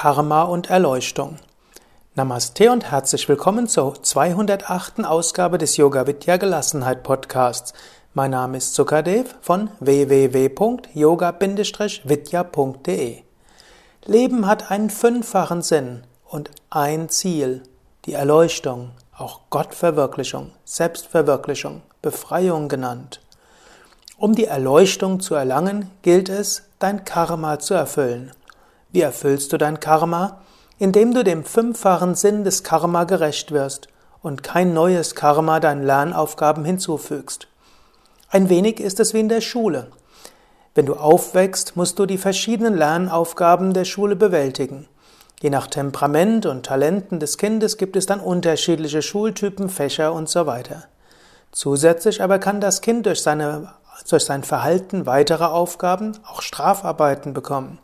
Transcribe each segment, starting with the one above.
Karma und Erleuchtung. Namaste und herzlich willkommen zur 208. Ausgabe des Yoga Vidya Gelassenheit Podcasts. Mein Name ist Sukadev von www.yoga-vidya.de. Leben hat einen fünffachen Sinn und ein Ziel, die Erleuchtung, auch Gottverwirklichung, Selbstverwirklichung, Befreiung genannt. Um die Erleuchtung zu erlangen, gilt es, dein Karma zu erfüllen. Wie erfüllst du dein Karma? Indem du dem fünffachen Sinn des Karma gerecht wirst und kein neues Karma deinen Lernaufgaben hinzufügst. Ein wenig ist es wie in der Schule. Wenn du aufwächst, musst du die verschiedenen Lernaufgaben der Schule bewältigen. Je nach Temperament und Talenten des Kindes gibt es dann unterschiedliche Schultypen, Fächer und so weiter. Zusätzlich aber kann das Kind durch, seine, durch sein Verhalten weitere Aufgaben, auch Strafarbeiten bekommen.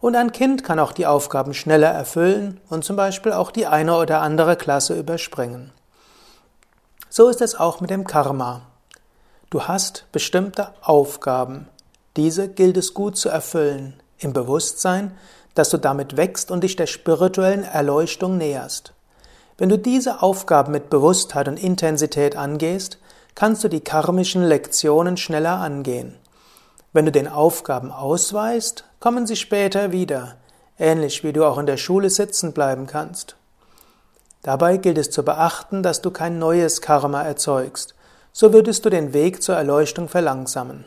Und ein Kind kann auch die Aufgaben schneller erfüllen und zum Beispiel auch die eine oder andere Klasse überspringen. So ist es auch mit dem Karma. Du hast bestimmte Aufgaben. Diese gilt es gut zu erfüllen, im Bewusstsein, dass du damit wächst und dich der spirituellen Erleuchtung näherst. Wenn du diese Aufgaben mit Bewusstheit und Intensität angehst, kannst du die karmischen Lektionen schneller angehen. Wenn du den Aufgaben ausweist, kommen sie später wieder, ähnlich wie du auch in der Schule sitzen bleiben kannst. Dabei gilt es zu beachten, dass du kein neues Karma erzeugst, so würdest du den Weg zur Erleuchtung verlangsamen.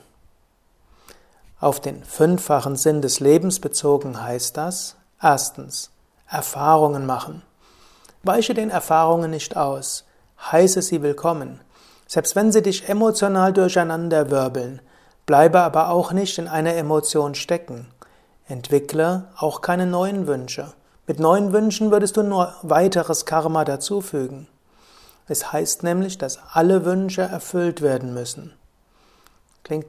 Auf den fünffachen Sinn des Lebens bezogen heißt das, erstens, Erfahrungen machen. Weiche den Erfahrungen nicht aus, heiße sie willkommen, selbst wenn sie dich emotional durcheinander wirbeln, Bleibe aber auch nicht in einer Emotion stecken. Entwickle auch keine neuen Wünsche. Mit neuen Wünschen würdest du nur weiteres Karma dazufügen. Es heißt nämlich, dass alle Wünsche erfüllt werden müssen. Klingt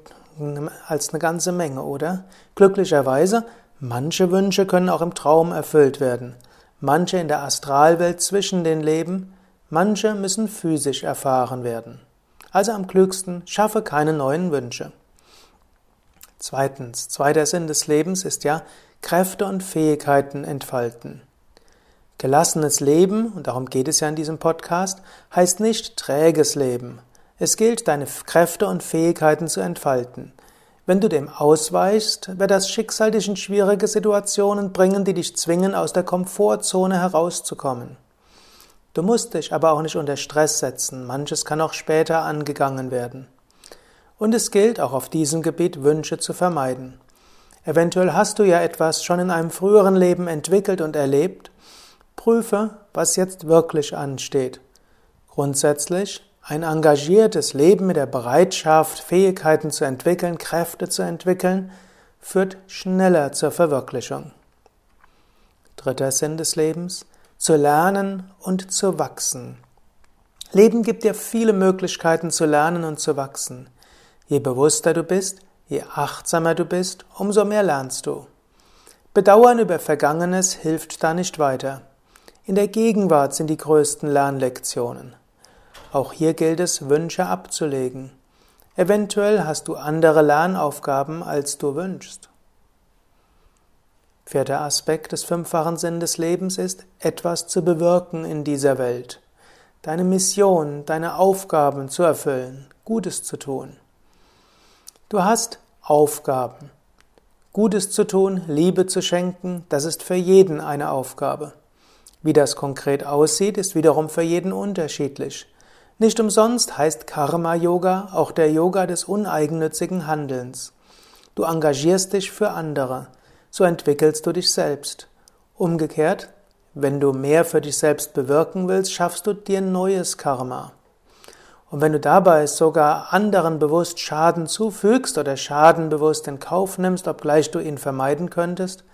als eine ganze Menge, oder? Glücklicherweise, manche Wünsche können auch im Traum erfüllt werden. Manche in der Astralwelt zwischen den Leben, manche müssen physisch erfahren werden. Also am klügsten, schaffe keine neuen Wünsche. Zweitens, zweiter Sinn des Lebens ist ja Kräfte und Fähigkeiten entfalten. Gelassenes Leben, und darum geht es ja in diesem Podcast, heißt nicht träges Leben. Es gilt, deine Kräfte und Fähigkeiten zu entfalten. Wenn du dem ausweichst, wird das Schicksal dich in schwierige Situationen bringen, die dich zwingen, aus der Komfortzone herauszukommen. Du musst dich aber auch nicht unter Stress setzen, manches kann auch später angegangen werden. Und es gilt auch auf diesem Gebiet Wünsche zu vermeiden. Eventuell hast du ja etwas schon in einem früheren Leben entwickelt und erlebt. Prüfe, was jetzt wirklich ansteht. Grundsätzlich ein engagiertes Leben mit der Bereitschaft, Fähigkeiten zu entwickeln, Kräfte zu entwickeln, führt schneller zur Verwirklichung. Dritter Sinn des Lebens, zu lernen und zu wachsen. Leben gibt dir viele Möglichkeiten zu lernen und zu wachsen. Je bewusster du bist, je achtsamer du bist, umso mehr lernst du. Bedauern über Vergangenes hilft da nicht weiter. In der Gegenwart sind die größten Lernlektionen. Auch hier gilt es, Wünsche abzulegen. Eventuell hast du andere Lernaufgaben, als du wünschst. Vierter Aspekt des fünffachen Sinn des Lebens ist, etwas zu bewirken in dieser Welt. Deine Mission, deine Aufgaben zu erfüllen, Gutes zu tun. Du hast Aufgaben. Gutes zu tun, Liebe zu schenken, das ist für jeden eine Aufgabe. Wie das konkret aussieht, ist wiederum für jeden unterschiedlich. Nicht umsonst heißt Karma Yoga auch der Yoga des uneigennützigen Handelns. Du engagierst dich für andere, so entwickelst du dich selbst. Umgekehrt, wenn du mehr für dich selbst bewirken willst, schaffst du dir neues Karma. Und wenn du dabei sogar anderen bewusst Schaden zufügst oder Schaden bewusst in Kauf nimmst, obgleich du ihn vermeiden könntest,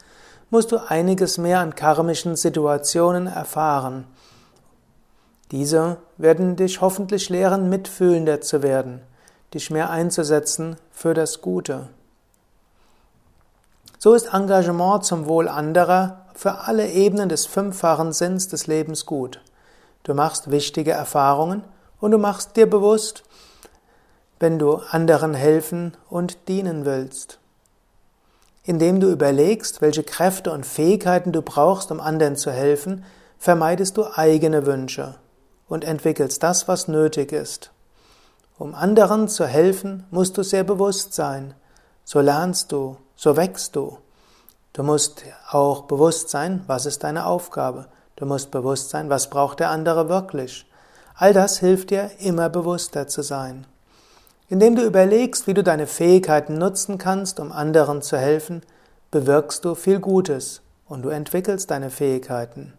musst du einiges mehr an karmischen Situationen erfahren. Diese werden dich hoffentlich lehren, mitfühlender zu werden, dich mehr einzusetzen für das Gute. So ist Engagement zum Wohl anderer für alle Ebenen des fünffachen Sinns des Lebens gut. Du machst wichtige Erfahrungen und du machst dir bewusst, wenn du anderen helfen und dienen willst. Indem du überlegst, welche Kräfte und Fähigkeiten du brauchst, um anderen zu helfen, vermeidest du eigene Wünsche und entwickelst das, was nötig ist. Um anderen zu helfen, musst du sehr bewusst sein. So lernst du, so wächst du. Du musst auch bewusst sein, was ist deine Aufgabe. Du musst bewusst sein, was braucht der andere wirklich. All das hilft dir, immer bewusster zu sein. Indem du überlegst, wie du deine Fähigkeiten nutzen kannst, um anderen zu helfen, bewirkst du viel Gutes und du entwickelst deine Fähigkeiten.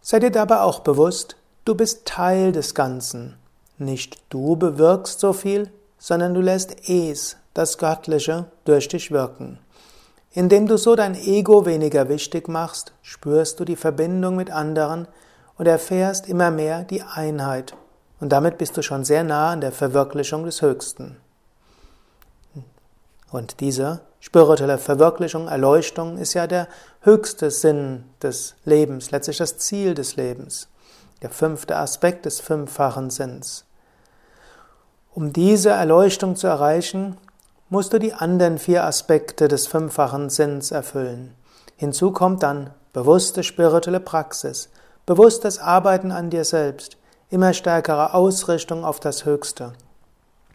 Sei dir dabei auch bewusst, du bist Teil des Ganzen. Nicht du bewirkst so viel, sondern du lässt Es, das Göttliche, durch dich wirken. Indem du so dein Ego weniger wichtig machst, spürst du die Verbindung mit anderen und erfährst immer mehr die Einheit. Und damit bist du schon sehr nah an der Verwirklichung des Höchsten. Und diese spirituelle Verwirklichung, Erleuchtung ist ja der höchste Sinn des Lebens, letztlich das Ziel des Lebens, der fünfte Aspekt des fünffachen Sinns. Um diese Erleuchtung zu erreichen, musst du die anderen vier Aspekte des fünffachen Sinns erfüllen. Hinzu kommt dann bewusste spirituelle Praxis, bewusstes Arbeiten an dir selbst, immer stärkere Ausrichtung auf das Höchste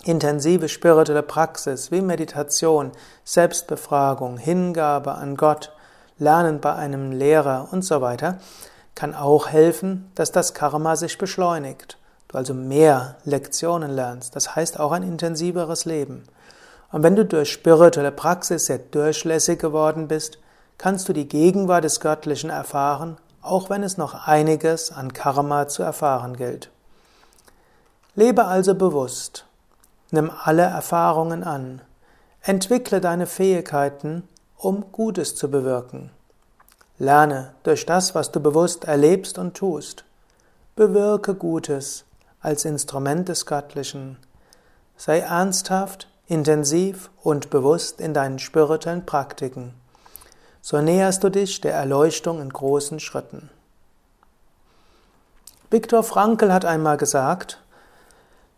intensive spirituelle Praxis wie Meditation, Selbstbefragung, Hingabe an Gott, Lernen bei einem Lehrer und so weiter, kann auch helfen, dass das Karma sich beschleunigt. Du also mehr Lektionen lernst. Das heißt auch ein intensiveres Leben. Und wenn du durch spirituelle Praxis sehr durchlässig geworden bist, kannst du die Gegenwart des Göttlichen erfahren, auch wenn es noch einiges an Karma zu erfahren gilt. Lebe also bewusst Nimm alle Erfahrungen an. Entwickle deine Fähigkeiten, um Gutes zu bewirken. Lerne durch das, was du bewusst erlebst und tust. Bewirke Gutes als Instrument des Göttlichen. Sei ernsthaft, intensiv und bewusst in deinen spirituellen Praktiken. So näherst du dich der Erleuchtung in großen Schritten. Viktor Frankl hat einmal gesagt,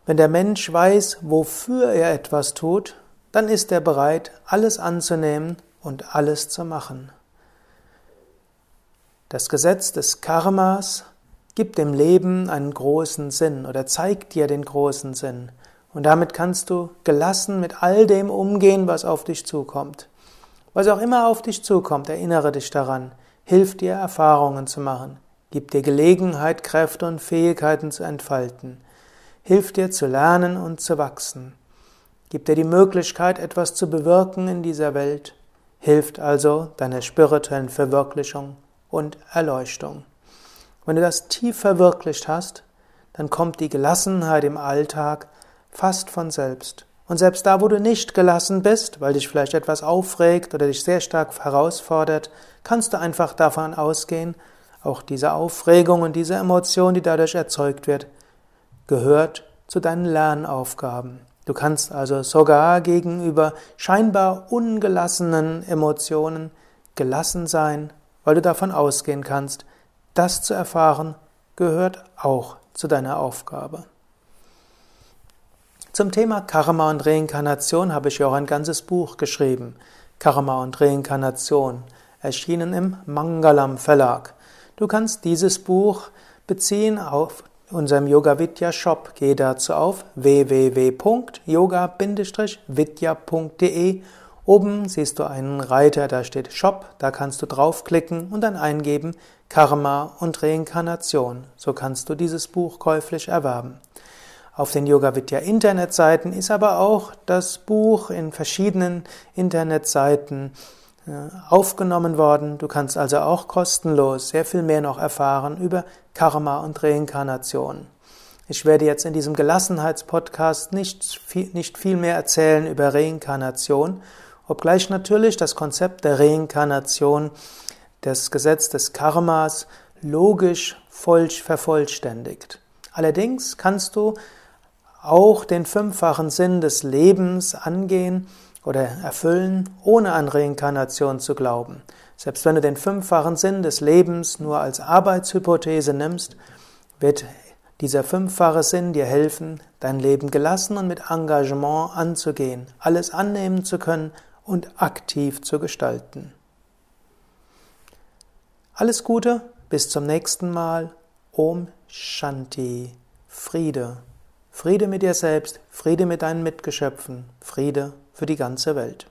wenn der Mensch weiß, wofür er etwas tut, dann ist er bereit, alles anzunehmen und alles zu machen. Das Gesetz des Karmas gibt dem Leben einen großen Sinn oder zeigt dir den großen Sinn. Und damit kannst du gelassen mit all dem umgehen, was auf dich zukommt. Was auch immer auf dich zukommt, erinnere dich daran, hilft dir Erfahrungen zu machen, gibt dir Gelegenheit, Kräfte und Fähigkeiten zu entfalten. Hilft dir zu lernen und zu wachsen, gibt dir die Möglichkeit, etwas zu bewirken in dieser Welt, hilft also deiner spirituellen Verwirklichung und Erleuchtung. Wenn du das tief verwirklicht hast, dann kommt die Gelassenheit im Alltag fast von selbst. Und selbst da, wo du nicht gelassen bist, weil dich vielleicht etwas aufregt oder dich sehr stark herausfordert, kannst du einfach davon ausgehen, auch diese Aufregung und diese Emotion, die dadurch erzeugt wird, gehört zu deinen Lernaufgaben. Du kannst also sogar gegenüber scheinbar ungelassenen Emotionen gelassen sein, weil du davon ausgehen kannst, das zu erfahren gehört auch zu deiner Aufgabe. Zum Thema Karma und Reinkarnation habe ich ja auch ein ganzes Buch geschrieben. Karma und Reinkarnation, erschienen im Mangalam Verlag. Du kannst dieses Buch beziehen auf unserem Yoga Vidya Shop. Geh dazu auf www.yoga-vidya.de. Oben siehst du einen Reiter, da steht Shop, da kannst du draufklicken und dann eingeben Karma und Reinkarnation. So kannst du dieses Buch käuflich erwerben. Auf den Yoga Vidya Internetseiten ist aber auch das Buch in verschiedenen Internetseiten aufgenommen worden. Du kannst also auch kostenlos sehr viel mehr noch erfahren über Karma und Reinkarnation. Ich werde jetzt in diesem Gelassenheitspodcast nicht viel, nicht viel mehr erzählen über Reinkarnation, obgleich natürlich das Konzept der Reinkarnation, das Gesetz des Karmas, logisch voll vervollständigt. Allerdings kannst du auch den fünffachen Sinn des Lebens angehen, oder erfüllen, ohne an Reinkarnation zu glauben. Selbst wenn du den fünffachen Sinn des Lebens nur als Arbeitshypothese nimmst, wird dieser fünffache Sinn dir helfen, dein Leben gelassen und mit Engagement anzugehen, alles annehmen zu können, und aktiv zu gestalten. Alles Gute, bis zum nächsten Mal. Om Shanti. Friede. Friede mit dir selbst, Friede mit deinen Mitgeschöpfen, Friede für die ganze Welt.